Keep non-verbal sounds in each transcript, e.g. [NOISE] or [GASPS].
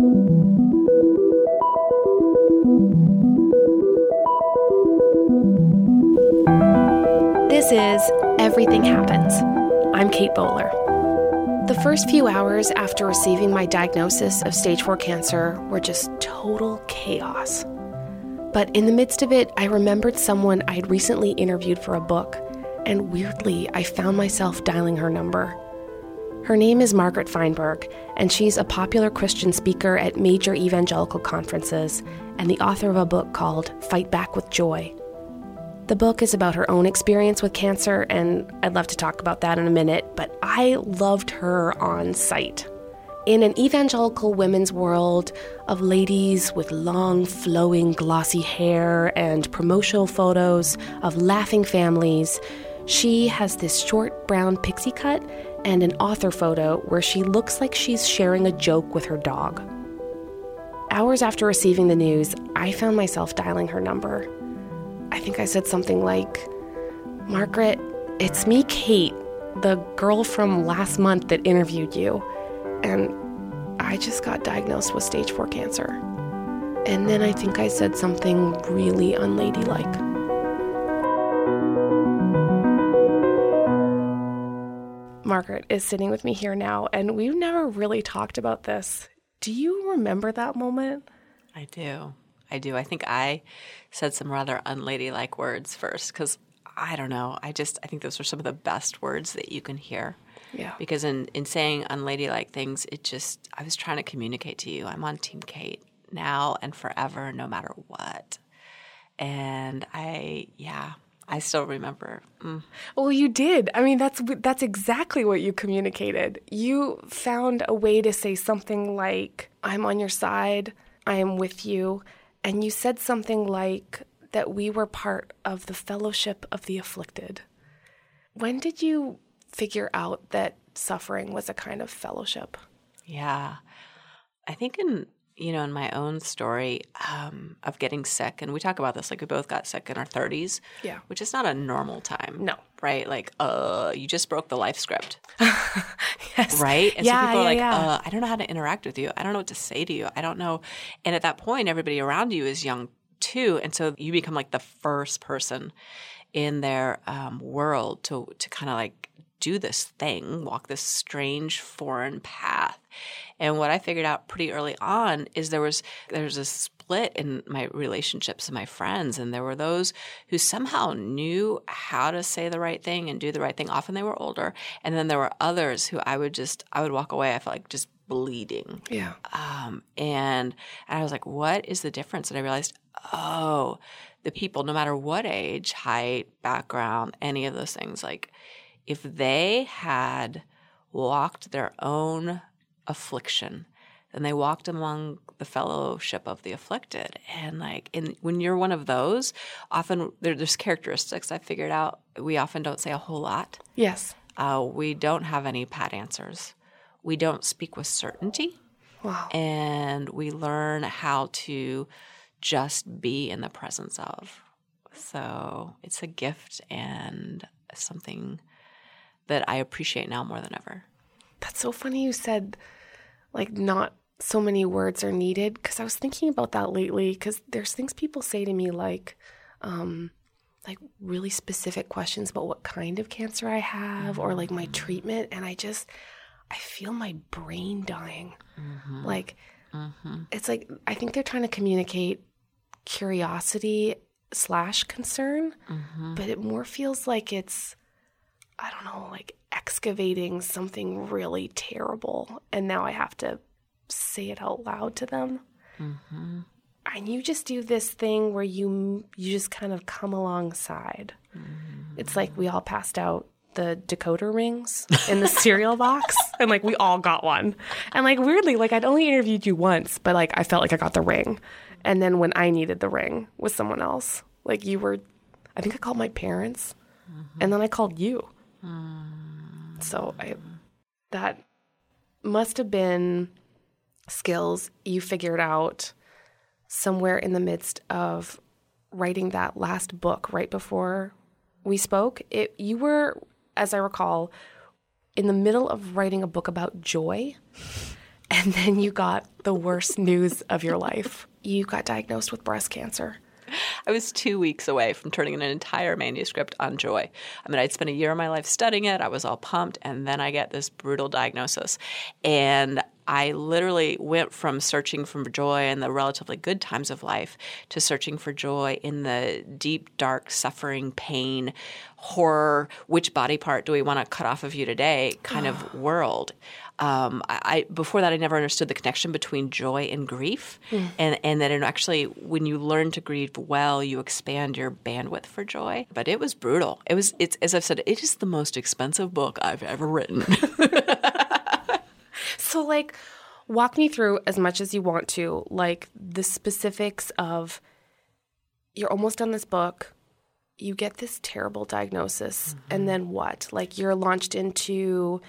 This is Everything Happens. I'm Kate Bowler. The first few hours after receiving my diagnosis of stage 4 cancer were just total chaos. But in the midst of it, I remembered someone I had recently interviewed for a book, and weirdly, I found myself dialing her number. Her name is Margaret Feinberg, and she's a popular Christian speaker at major evangelical conferences and the author of a book called Fight Back with Joy. The book is about her own experience with cancer, and I'd love to talk about that in a minute, but I loved her on sight. In an evangelical women's world of ladies with long, flowing, glossy hair and promotional photos of laughing families, she has this short brown pixie cut and an author photo where she looks like she's sharing a joke with her dog. Hours after receiving the news, I found myself dialing her number. I think I said something like, Margaret, it's me, Kate, the girl from last month that interviewed you. And I just got diagnosed with stage four cancer. And then I think I said something really unladylike. Margaret is sitting with me here now, and we've never really talked about this. Do you remember that moment? I do. I do. I think I said some rather unladylike words first because I don't know. I just I think those are some of the best words that you can hear. Yeah. Because in in saying unladylike things, it just I was trying to communicate to you. I'm on Team Kate now and forever, no matter what. And I, yeah, I still remember. Mm. Well, you did. I mean, that's that's exactly what you communicated. You found a way to say something like, "I'm on your side. I am with you." And you said something like that we were part of the fellowship of the afflicted. When did you figure out that suffering was a kind of fellowship? Yeah. I think in you know, in my own story um, of getting sick, and we talk about this, like we both got sick in our 30s, yeah, which is not a normal time. No, right? Like, uh, you just broke the life script, [LAUGHS] yes, right? And yeah, so people yeah, are like, yeah. uh, I don't know how to interact with you. I don't know what to say to you. I don't know. And at that point, everybody around you is young too, and so you become like the first person in their um, world to to kind of like do this thing, walk this strange foreign path. And what I figured out pretty early on is there was there's a split in my relationships and my friends, and there were those who somehow knew how to say the right thing and do the right thing. Often they were older, and then there were others who I would just I would walk away. I felt like just bleeding. Yeah. Um, and and I was like, what is the difference? And I realized, oh, the people, no matter what age, height, background, any of those things, like if they had walked their own affliction, then they walked among the fellowship of the afflicted. And like, in, when you're one of those, often there, there's characteristics I figured out. We often don't say a whole lot. Yes. Uh, we don't have any pat answers. We don't speak with certainty. Wow. And we learn how to just be in the presence of. So it's a gift and something that I appreciate now more than ever. That's so funny you said like not so many words are needed because I was thinking about that lately because there's things people say to me like um like really specific questions about what kind of cancer I have or like my mm-hmm. treatment and I just I feel my brain dying. Mm-hmm. Like mm-hmm. it's like I think they're trying to communicate curiosity slash concern, but it more feels like it's I don't know, like excavating something really terrible, and now I have to say it out loud to them. Mm-hmm. And you just do this thing where you you just kind of come alongside. Mm-hmm. It's like we all passed out the decoder rings in the cereal box, [LAUGHS] and like we all got one. And like weirdly, like I'd only interviewed you once, but like I felt like I got the ring. And then when I needed the ring with someone else, like you were, I think I called my parents, mm-hmm. and then I called you. So I that must have been skills you figured out somewhere in the midst of writing that last book right before we spoke. It you were, as I recall, in the middle of writing a book about joy. [LAUGHS] And then you got the worst news of your life. You got diagnosed with breast cancer. I was two weeks away from turning in an entire manuscript on joy. I mean, I'd spent a year of my life studying it. I was all pumped. And then I get this brutal diagnosis. And I literally went from searching for joy in the relatively good times of life to searching for joy in the deep, dark, suffering, pain, horror, which body part do we want to cut off of you today kind of [SIGHS] world. Um, I, before that I never understood the connection between joy and grief, mm. and and that it actually when you learn to grieve well, you expand your bandwidth for joy. But it was brutal. It was it's as I've said, it is the most expensive book I've ever written. [LAUGHS] so like, walk me through as much as you want to, like the specifics of. You're almost done this book you get this terrible diagnosis mm-hmm. and then what like you're launched into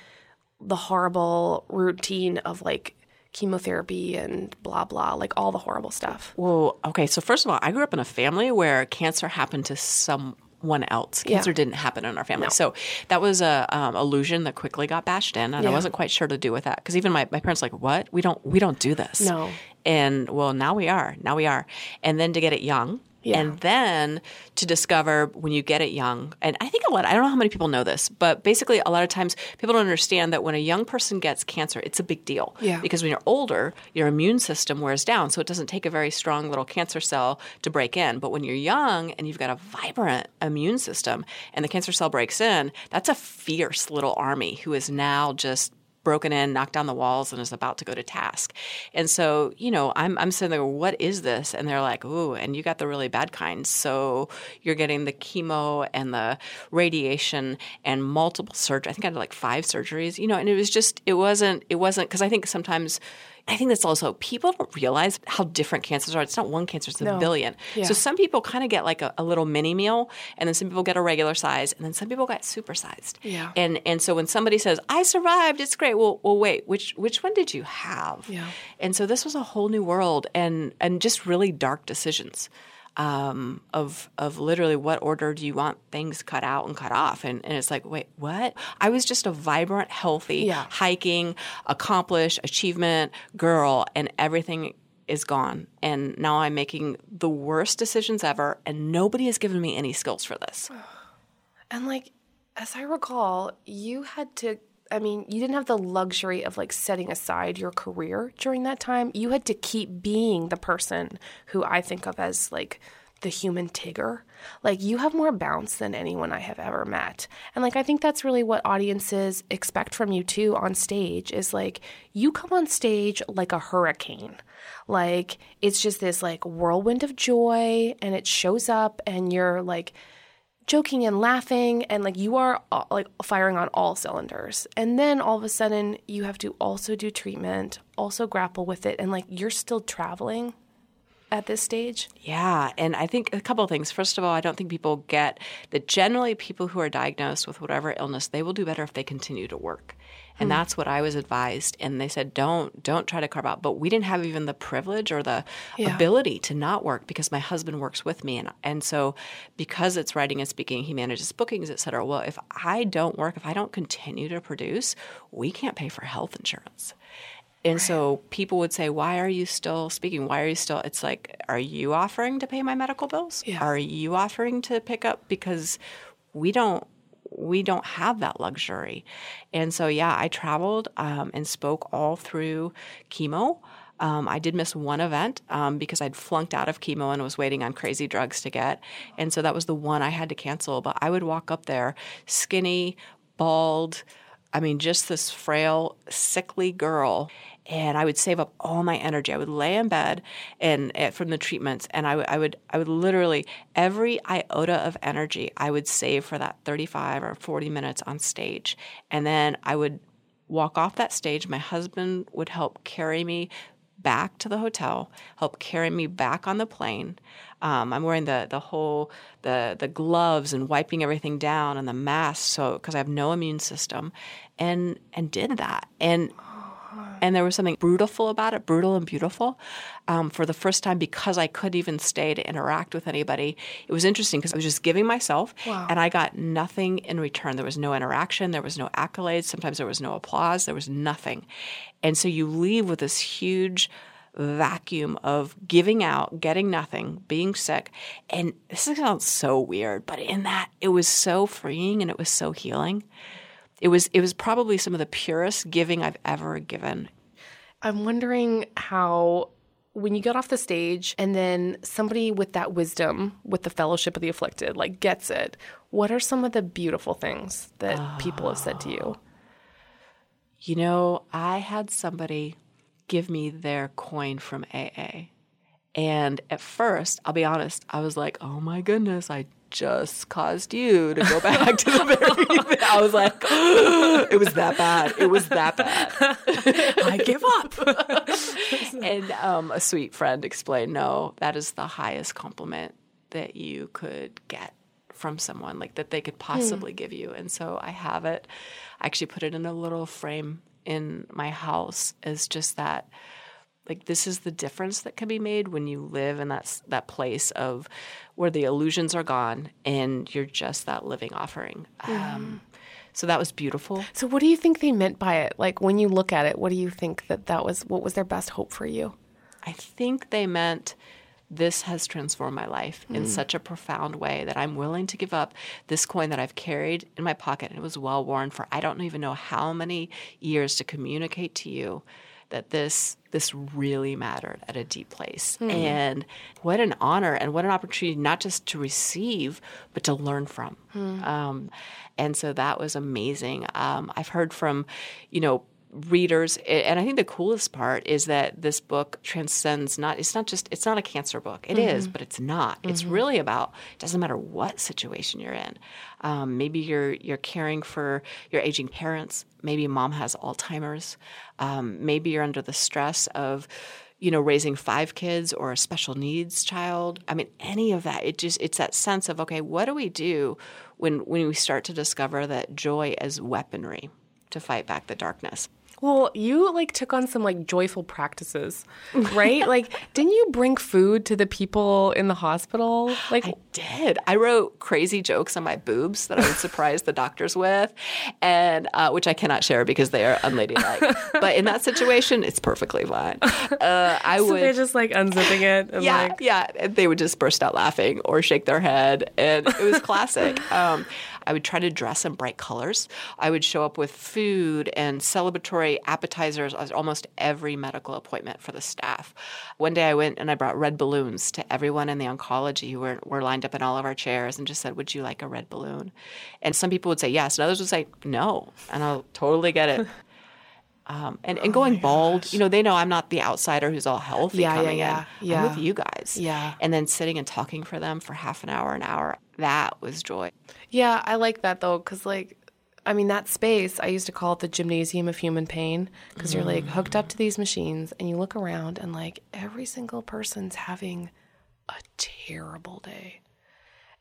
the horrible routine of like chemotherapy and blah blah like all the horrible stuff well okay so first of all i grew up in a family where cancer happened to someone else. Cancer yeah. didn't happen in our family. No. so that was a um, illusion that quickly got bashed in and yeah. i wasn't quite sure to do with that. Because even my, my parents like what? We don't we don't do this. No. And well now we are now we are. And then to get it young yeah. And then to discover when you get it young, and I think a lot, I don't know how many people know this, but basically a lot of times people don't understand that when a young person gets cancer, it's a big deal. Yeah. Because when you're older, your immune system wears down. So it doesn't take a very strong little cancer cell to break in. But when you're young and you've got a vibrant immune system and the cancer cell breaks in, that's a fierce little army who is now just broken in, knocked down the walls, and is about to go to task. And so, you know, I'm, I'm sitting there, what is this? And they're like, ooh, and you got the really bad kind. So you're getting the chemo and the radiation and multiple surgery. I think I had like five surgeries, you know, and it was just, it wasn't, it wasn't, because I think sometimes I think that's also people don't realize how different cancers are. It's not one cancer; it's a no. billion. Yeah. So some people kind of get like a, a, little mini meal, and then some people get a regular size, and then some people get supersized. Yeah. And and so when somebody says, "I survived," it's great. Well, well, wait, which which one did you have? Yeah. And so this was a whole new world, and and just really dark decisions um, of of literally what order do you want things cut out and cut off, and, and it's like, wait, what? I was just a vibrant, healthy, yeah. hiking, accomplished, achievement girl, and everything is gone. And now I'm making the worst decisions ever, and nobody has given me any skills for this. [SIGHS] And like, as I recall, you had to I mean, you didn't have the luxury of like setting aside your career during that time. You had to keep being the person who I think of as like the human Tigger. Like you have more bounce than anyone I have ever met. And like I think that's really what audiences expect from you too on stage is like you come on stage like a hurricane. Like it's just this like whirlwind of joy and it shows up and you're like joking and laughing and like you are uh, like firing on all cylinders and then all of a sudden you have to also do treatment also grapple with it and like you're still traveling at this stage? Yeah, and I think a couple of things. First of all, I don't think people get that generally people who are diagnosed with whatever illness, they will do better if they continue to work. And mm. that's what I was advised and they said don't don't try to carve out, but we didn't have even the privilege or the yeah. ability to not work because my husband works with me and and so because it's writing and speaking, he manages bookings, et cetera. Well, if I don't work, if I don't continue to produce, we can't pay for health insurance. And right. so people would say, Why are you still speaking? Why are you still? It's like, Are you offering to pay my medical bills? Yeah. Are you offering to pick up? Because we don't. We don't have that luxury. And so, yeah, I traveled um, and spoke all through chemo. Um, I did miss one event um, because I'd flunked out of chemo and was waiting on crazy drugs to get. And so that was the one I had to cancel. But I would walk up there skinny, bald, I mean, just this frail, sickly girl and I would save up all my energy. I would lay in bed and uh, from the treatments, and I, w- I would I would literally every iota of energy I would save for that 35 or 40 minutes on stage, and then I would walk off that stage. My husband would help carry me back to the hotel, help carry me back on the plane. Um, I'm wearing the the whole the the gloves and wiping everything down and the mask, so because I have no immune system, and and did that and And there was something brutal about it, brutal and beautiful. Um, for the first time, because I couldn't even stay to interact with anybody, it was interesting because I was just giving myself, Wow. and I got nothing in return. There was no interaction, there was no accolades. Sometimes there was no applause. There was nothing, and so you leave with this huge vacuum of giving out, getting nothing, being sick. And this sounds so weird, but in that it was so freeing and it was so healing. It was it was probably some of the purest giving I've ever given. I'm wondering how when you get off the stage and then somebody with that wisdom with the fellowship of the afflicted like gets it what are some of the beautiful things that people have said to you You know, I had somebody give me their coin from AA. And at first, I'll be honest, I was like, oh my goodness, I just caused you to go back to the very [LAUGHS] I was like, [GASPS] it was that bad. It was that bad. [LAUGHS] I give up. [LAUGHS] and um, a sweet friend explained, no, that is the highest compliment that you could get from someone, like that they could possibly give you. And so I have it. I actually put it in a little frame in my house as just that like this is the difference that can be made when you live in that that place of where the illusions are gone and you're just that living offering. Um, so that was beautiful. so what do you think they meant by it like when you look at it what do you think that that was what was their best hope for you I think they meant this has transformed my life in such a profound way that I'm willing to give up this coin that I've carried in my pocket and it was well worn for I don't even know how many years to communicate to you that this this really mattered at a deep place. And what an honor and what an opportunity not just to receive but to learn from. Um, and so that was amazing. Um, I've heard from, you know, readers and i think the coolest part is that this book transcends not it's not just it's not a cancer book. It is, but it's not. It's really about it doesn't matter what situation you're in. Um, maybe you're you're caring for your aging parents. Maybe mom has alzheimer's. Um, maybe you're under the stress of you know raising five kids or a special needs child. I mean any of that it just it's that sense of okay what do we do when when we start to discover that joy is weaponry to fight back the darkness Well, you like took on some like joyful practices, [LAUGHS] right? like, didn't you bring food to the people in the hospital? Like, I did. I wrote crazy jokes on my boobs that I would surprise the doctors with, and uh, which I cannot share because they are unladylike. but in that situation, it's perfectly fine. Uh, I so would. they're just like unzipping it and yeah, like, yeah. And They would just burst out laughing or shake their head, and it was classic. [LAUGHS] um, I would try to dress in bright colors. I would show up with food and celebratory appetizers at almost every medical appointment for the staff. One day I went and I brought red balloons to everyone in the oncology who were, were lined up in all of our chairs and just said, Would you like a red balloon? And some people would say yes, and others would say no. And I'll totally get it. [LAUGHS] Um, and, and going bald, you know, they know I'm not the outsider who's all healthy Yeah, yeah, coming yeah, in. yeah. I'm with you guys. Yeah. And then sitting and talking for them for half an hour, an hour. That was joy. Yeah, I like that though, because like, I mean, that space I used to call it the gymnasium of human pain, because you're like hooked up to these machines, and you look around, and like every single person's having a terrible day,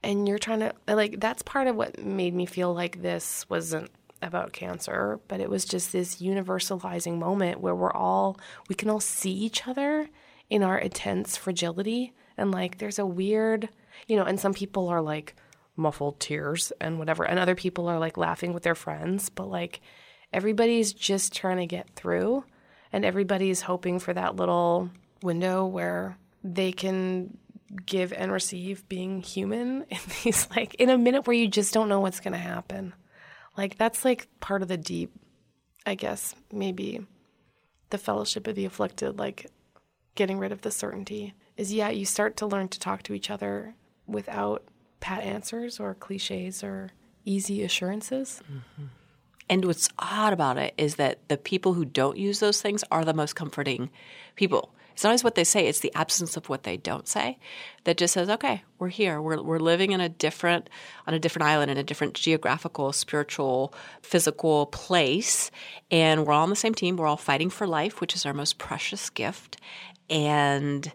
and you're trying to like. That's part of what made me feel like this wasn't about cancer, but it was just this universalizing moment where we're all we can all see each other in our intense fragility, and like there's a weird, you know, and some people are like muffled tears and whatever and other people are like laughing with their friends but like everybody's just trying to get through and everybody's hoping for that little window where they can give and receive being human [LAUGHS] in these like in a minute where you just don't know what's going to happen like that's like part of the deep i guess maybe the fellowship of the afflicted like getting rid of the certainty is yeah you start to learn to talk to each other without pat answers or cliches or easy assurances mm-hmm. And what's odd about it is that the people who don't use those things are the most comforting people. It's not always what they say, it's the absence of what they don't say that just says, okay, we're here. We're, we're living in a different, on a different island, in a different geographical, spiritual, physical place. And we're all on the same team. We're all fighting for life, which is our most precious gift. And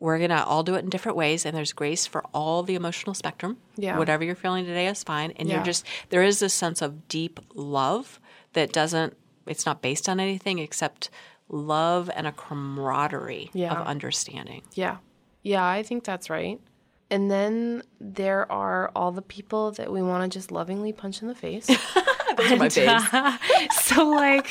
we're going to all do it in different ways. And there's grace for all the emotional spectrum. Yeah. Whatever you're feeling today is fine. And Yeah. you're just, there is this sense of deep love that doesn't, it's not based on anything except love and a camaraderie Yeah. of understanding. Yeah. Yeah, I think that's right. And then there are all the people that we want to just lovingly punch in the face. [LAUGHS] Those are my babes. Uh, [LAUGHS] so, like,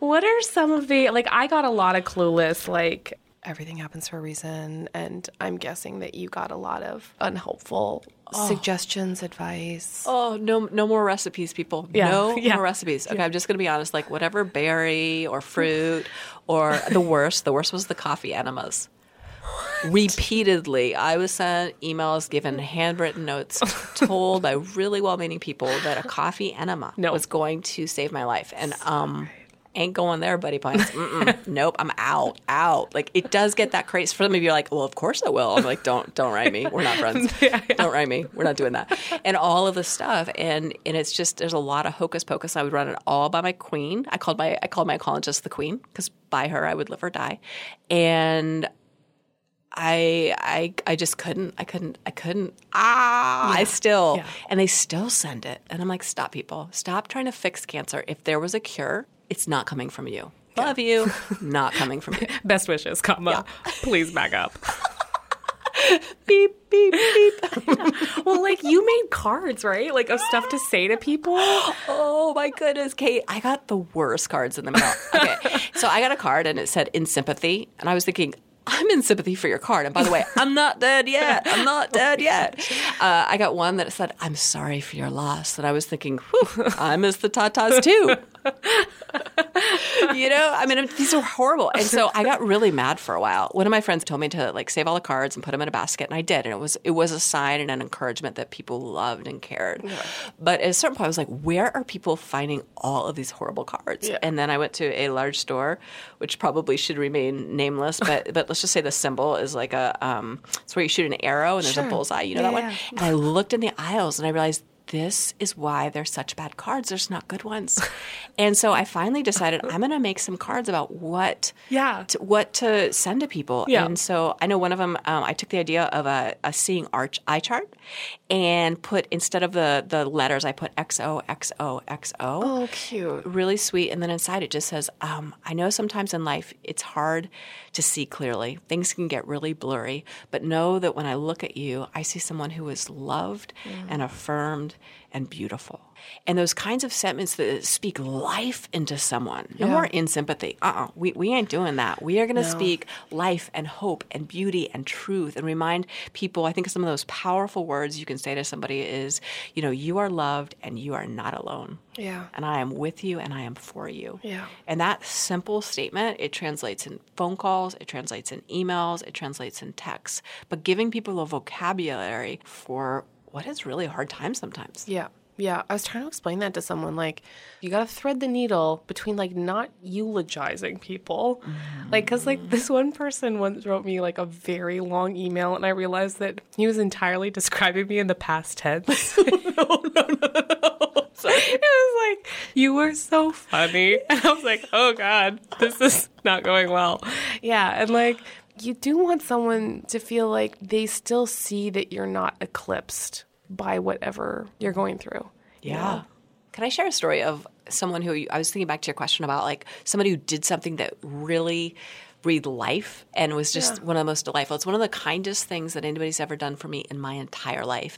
what are some of the, like, I got a lot of clueless, like, everything happens for a reason. And I'm guessing that you got a lot of unhelpful suggestions, advice. Oh, no no more recipes, people. Yeah, No [LAUGHS] yeah. more recipes. Okay, I'm just gonna be honest, like whatever berry or fruit or the worst, the worst was the coffee enemas. Repeatedly, I was sent emails, given [LAUGHS] handwritten notes, told by really well-meaning people that a coffee enema No. was going to save my life, and um, ain't going there, buddy points. Mm-mm. nope, I'm out, out. Like it does get that crazy. For some of you, are like, well, of course I will. I'm like, don't, don't write me. We're not [LAUGHS] friends. yeah Don't write me. We're not doing that. And all of this stuff, and and it's just there's a lot of hocus pocus. I would run it all by my queen. I called my I called my oncologist the queen because by her I would live or die, and. I I I just couldn't I couldn't I couldn't ah I still Yeah. and they still send it and I'm like stop people stop trying to fix cancer if there was a cure it's not coming from you love you [LAUGHS] not coming from you [LAUGHS] Best wishes, comma. Please back up. [LAUGHS] beep beep beep well, like, you made cards, right? Like, of stuff to say to people. [GASPS] oh my goodness Kate I got the worst cards in the mail okay so I got a card and it said in sympathy and I was thinking I'm in sympathy for your card. And by the way, I'm not dead yet. I'm not dead yet. Uh, I got one that said, I'm sorry for your loss. And I was thinking, Whew, I miss the tatas too. You know, I mean, these are horrible. And so I got really mad for a while. One of my friends told me to like save all the cards and put them in a basket, and I did. And it was it was a sign and an encouragement that people loved and cared. But at a certain point, I was like, where are people finding all of these horrible cards? Yeah. And then I went to a large store, which probably should remain nameless, but but let's just say the symbol is like a um, it's where you shoot an arrow and there's a bullseye. You know Yeah, that one? yeah. And I looked in the aisles and I realized this is why they're such bad cards. There's not good ones. [LAUGHS] and so I finally decided I'm going to make some cards about what Yeah. to, what to send to people. Yeah. And so I know one of them, um, I took the idea of a, a seeing arch eye chart and put instead of the, the letters, I put XO, XO, XO Oh, cute. really sweet. And then inside it just says, um, I know sometimes in life it's hard to see clearly. Things can get really blurry, but know that when I look at you, I see someone who is loved and affirmed and beautiful. And those kinds of sentiments that speak life into someone. No Yeah. more in sympathy. Uh-uh. We, we ain't doing that. We are going to speak life and hope and beauty and truth and remind people, I think some of those powerful words you can say to somebody is, you know, you are loved and you are not alone Yeah. and I am with you and I am for you. Yeah. And that simple statement, it translates in phone calls, it translates in emails, it translates in texts, but giving people a vocabulary for what is really a hard time sometimes. Yeah. Yeah. I was trying to explain that to someone. Like, you got to thread the needle between, like, not eulogizing people. Mm. Like, because, like, this one person once wrote me, like, a very long email, and I realized that he was entirely describing me in the past tense. [LAUGHS] no, no, no, no. It was like, you were so funny. [LAUGHS] And I was like, oh, God, this is not going well. Yeah. And, like, you do want someone to feel like they still see that you're not eclipsed by whatever you're going through. you Yeah. Can I share a story of someone who I was thinking back to your question about like somebody who did something that really breathed life and was just Yeah. one of the most delightful. It's one of the kindest things that anybody's ever done for me in my entire life.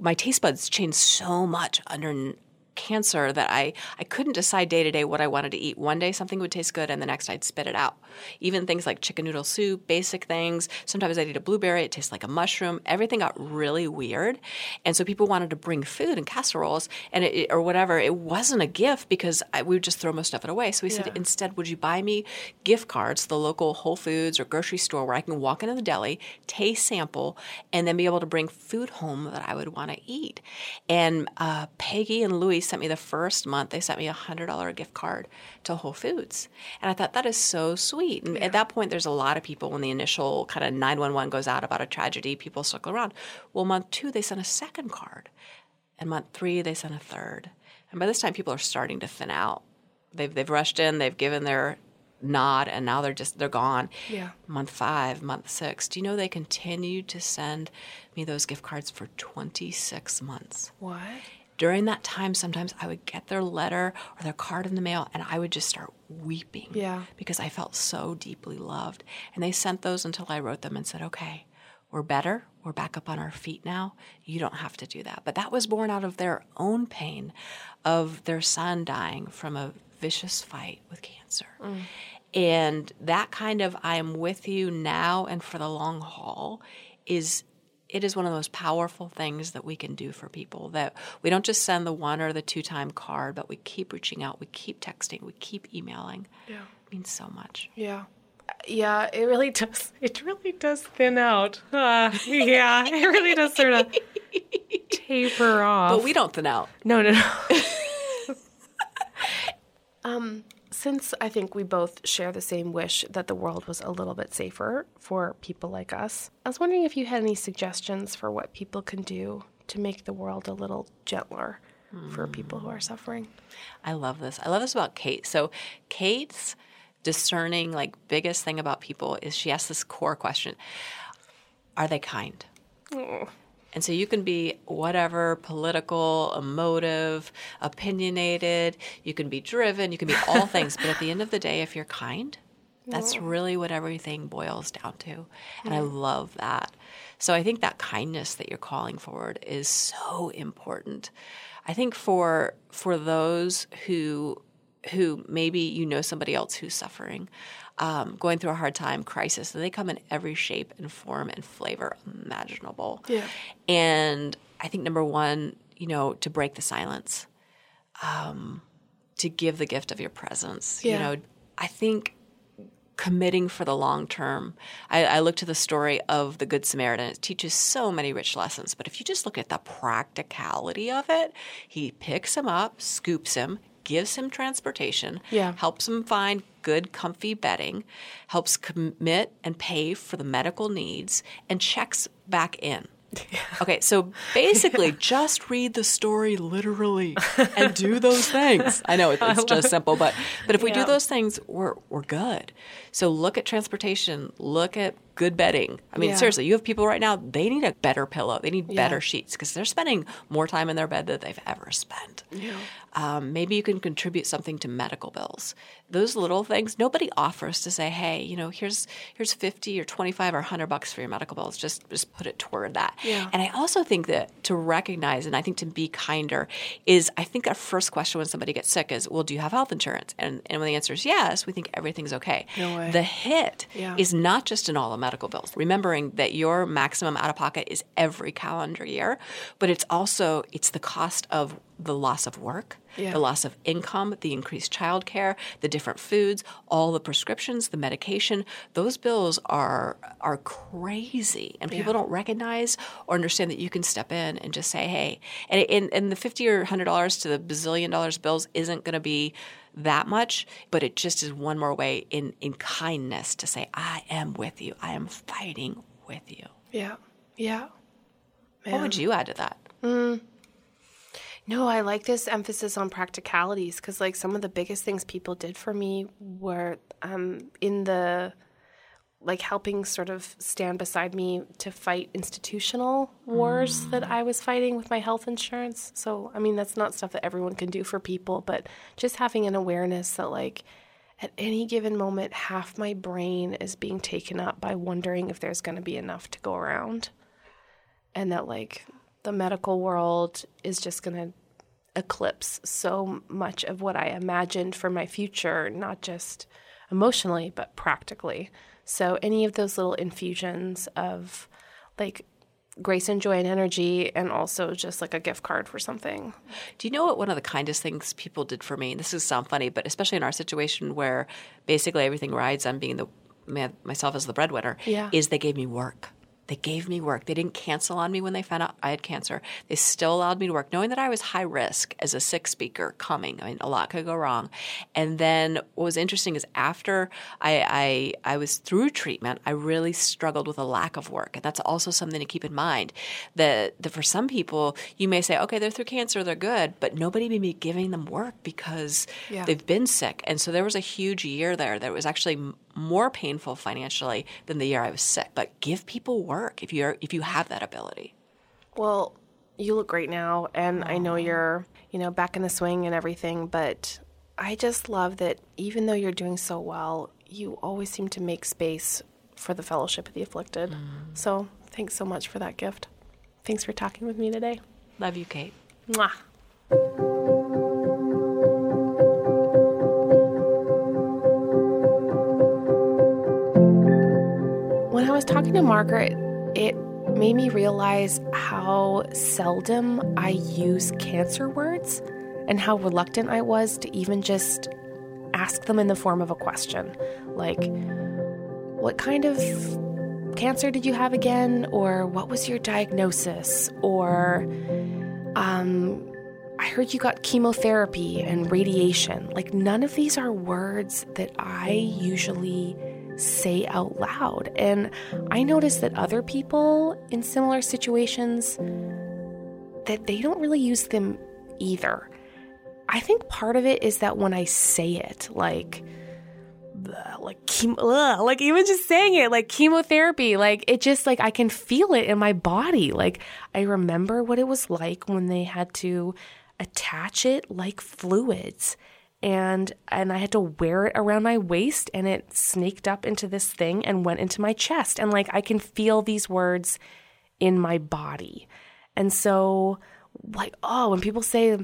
My taste buds changed so much under n- cancer that I, I couldn't decide day to day what I wanted to eat. One day something would taste good and the next I'd spit it out. Even things like chicken noodle soup, basic things. Sometimes I'd eat a blueberry, it tastes like a mushroom. Everything got really weird. And so people wanted to bring food and casseroles and it, or whatever. It wasn't a gift because I, we would just throw most of it away. So we said, instead, would you buy me gift cards to the local Whole Foods or grocery store where I can walk into the deli, taste sample, and then be able to bring food home that I would want to eat? And uh, Peggy and Sent me the first month, they sent me a $100 gift card to Whole Foods. And I thought, that is so sweet. And at that point, there's a lot of people when the initial kind of 911 goes out about a tragedy, people circle around. Well, month two, they sent a second card. And month three, they sent a third. And by this time, people are starting to thin out. They've, they've rushed in, they've given their nod, and now they're just, they're gone. Yeah. Month five, month six. Do you know they continued to send me those gift cards for 26 months? What? During that time, sometimes I would get their letter or their card in the mail and I would just start weeping. Yeah. Because I felt so deeply loved. And they sent those until I wrote them and said, okay, we're better. We're back up on our feet now. You don't have to do that. But that was born out of their own pain of their son dying from a vicious fight with cancer. Mm. And that kind of I am with you now and for the long haul is it is one of the most powerful things that we can do for people that we don't just send the one or the two time card but we keep reaching out we keep texting we keep emailing. Yeah. It means so much. Yeah. Yeah it really [LAUGHS] does it really does thin out. Uh, [LAUGHS] yeah it really does sort of taper off. but we don't thin out. No no no. [LAUGHS] Um since I think we both share the same wish that the world was a little bit safer for people like us, I was wondering if you had any suggestions for what people can do to make the world a little gentler mm. for people who are suffering. I love this. I love this about Kate. So, Kate's discerning, like, biggest thing about people is she asks this core question Are they kind? Oh. And so you can be whatever political, emotive, opinionated, you can be driven, you can be all [LAUGHS] things. But at the end of the day, if you're kind, that's really what everything boils down to. And I love that. So I think that kindness that you're calling forward is so important. I think for for those who who maybe you know somebody else who's suffering, um, going through a hard time, crisis, and they come in every shape and form and flavor imaginable. Yeah. And I think number one, you know, to break the silence, um, to give the gift of your presence. Yeah. You know, I think committing for the long term. I, I, look to the story of the Good Samaritan. It teaches so many rich lessons. But if you just look at the practicality of it, he picks him up, scoops him, gives him transportation, yeah. helps him find good, comfy bedding, helps commit and pay for the medical needs, and checks back in. [LAUGHS] Okay, so basically, yeah. just read the story literally and do those things. I know it's [LAUGHS] just simple, but but if we yeah. do those things, we're we're good. So look at transportation, look at good bedding. I mean, yeah. seriously, you have people right now, they need a better pillow. They need yeah. better sheets because they're spending more time in their bed than they've ever spent. Yeah. Um, maybe you can contribute something to medical bills. Those little things, nobody offers to say, hey, you know, here's here's 50 or 25 or 100 bucks for your medical bills. Just, just put it toward that. And I also think that to recognize and I think to be kinder is I think our first question when somebody gets sick is, well, do you have health insurance? And, and when the answer is yes, we think everything's okay. No way. The hit yeah. is not just in all the medical bills. Remembering that your maximum out of pocket is every calendar year, but it's also it's the cost of the loss of work, yeah. the loss of income, the increased childcare, the different foods, all the prescriptions, the medication. Those bills are are crazy, and people yeah. don't recognize or understand that you can step in and just say, "Hey," and and, and the fifty or hundred dollars to the bazillion dollars bills isn't going to be that much, but it just is one more way in in kindness to say, "I am with you. I am fighting with you." Yeah, yeah. Man. What would you add to that? Mm. No, I like this emphasis on practicalities because, like, some of the biggest things people did for me were um, in the like helping sort of stand beside me to fight institutional wars mm. that I was fighting with my health insurance. So, I mean, that's not stuff that everyone can do for people, but just having an awareness that, like, at any given moment, half my brain is being taken up by wondering if there's going to be enough to go around. And that, like, the medical world is just going to eclipse so much of what I imagined for my future, not just emotionally, but practically. So, any of those little infusions of like grace and joy and energy, and also just like a gift card for something. Do you know what one of the kindest things people did for me? And this is sound funny, but especially in our situation where basically everything rides on being the myself as the breadwinner, yeah. is they gave me work. They gave me work. They didn't cancel on me when they found out I had cancer. They still allowed me to work, knowing that I was high risk as a sick speaker coming. I mean, a lot could go wrong. And then what was interesting is after I, I, I was through treatment, I really struggled with a lack of work. And that's also something to keep in mind that, that for some people, you may say, okay, they're through cancer, they're good, but nobody may be giving them work because yeah. they've been sick. And so there was a huge year there that was actually more painful financially than the year I was sick. But give people work if you're if you have that ability. Well, You look great now, and I know you're, you know, back in the swing and everything, but I just love that even though you're doing so well, you always seem to make space for the fellowship of the afflicted. Mm. So, thanks so much for that gift. Thanks for talking with me today. Love you, Kate. Mwah. Talking to Margaret, it made me realize how seldom I use cancer words and how reluctant I was to even just ask them in the form of a question. Like, what kind of cancer did you have again? Or what was your diagnosis? Or, um, I heard you got chemotherapy and radiation. Like, none of these are words that I usually say out loud. And I noticed that other people in similar situations that they don't really use them either. I think part of it is that when I say it, like like chemo, ugh, like even just saying it, like chemotherapy, like it just like I can feel it in my body. Like I remember what it was like when they had to attach it like fluids and and I had to wear it around my waist and it snaked up into this thing and went into my chest and like I can feel these words in my body. And so like oh when people say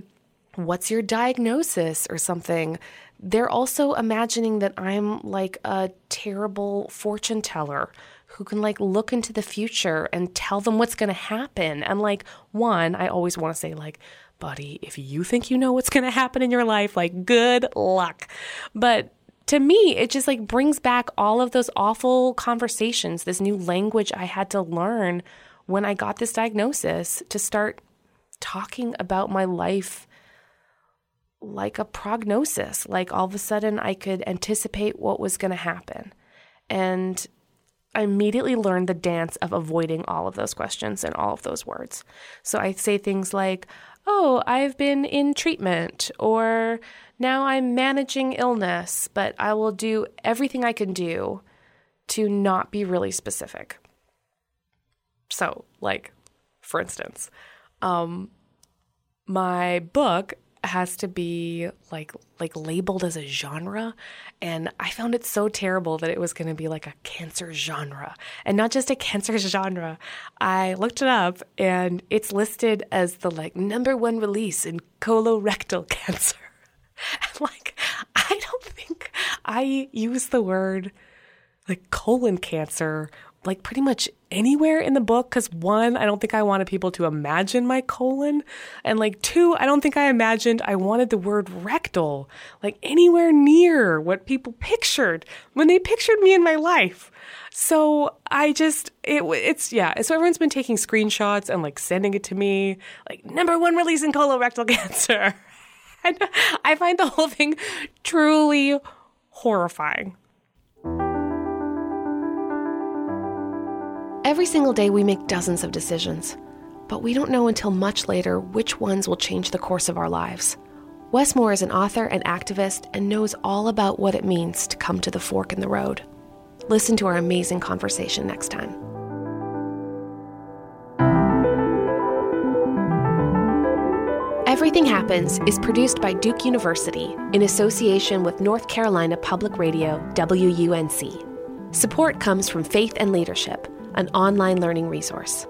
what's your diagnosis or something they're also imagining that I'm like a terrible fortune teller who can like look into the future and tell them what's going to happen. And like one, I always want to say like buddy, if you think you know what's going to happen in your life, like good luck. But to me, it just like brings back all of those awful conversations, this new language I had to learn when I got this diagnosis to start talking about my life like a prognosis. Like all of a sudden, I could anticipate what was going to happen. And I immediately learned the dance of avoiding all of those questions and all of those words. So I say things like, oh, I've been in treatment, or now I'm managing illness, but I will do everything I can do to not be really specific. So, like, for instance, um, my book has to be like like labeled as a genre and i found it so terrible that it was going to be like a cancer genre. And not just a cancer [LAUGHS] genre. I looked it up and it's listed as the like number one release in colorectal [LAUGHS] cancer. And like i don't think i use the word like colon cancer like pretty much anywhere in the book because one, I don't think I wanted people to imagine my colon. And like two, I don't think I imagined I wanted the word rectal like anywhere near what people pictured when they pictured me in my life. So I just, it, it's, yeah. So everyone's been taking screenshots and like sending it to me, like number one release in colorectal [LAUGHS] cancer. and I find the whole thing truly horrifying. Every single day, we make dozens of decisions, but we don't know until much later which ones will change the course of our lives. Wes Moore is an author and activist and knows all about what it means to come to the fork in the road. Listen to our amazing conversation next time. Everything Happens is produced by Duke University in association with North Carolina Public Radio, WUNC. Support comes from Faith and Leadership an online learning resource.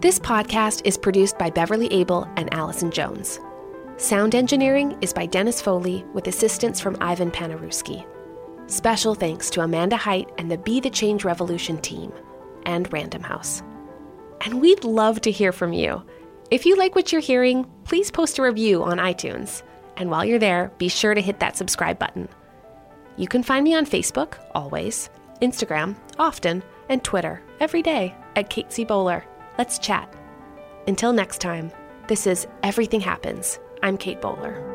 This podcast is produced by Beverly Abel and Allison Jones. Sound engineering is by Dennis Foley with assistance from Ivan Panaruski. Special thanks to Amanda Hite and the Be the Change Revolution team, and Random House. And we'd love to hear from you. If you like what you're hearing, please post a review on iTunes. And while you're there, be sure to hit that subscribe button. You can find me on Facebook, always, Instagram, often, and Twitter every day at Kate C. Bowler. Let's chat. Until next time, this is Everything Happens. I'm Kate Bowler.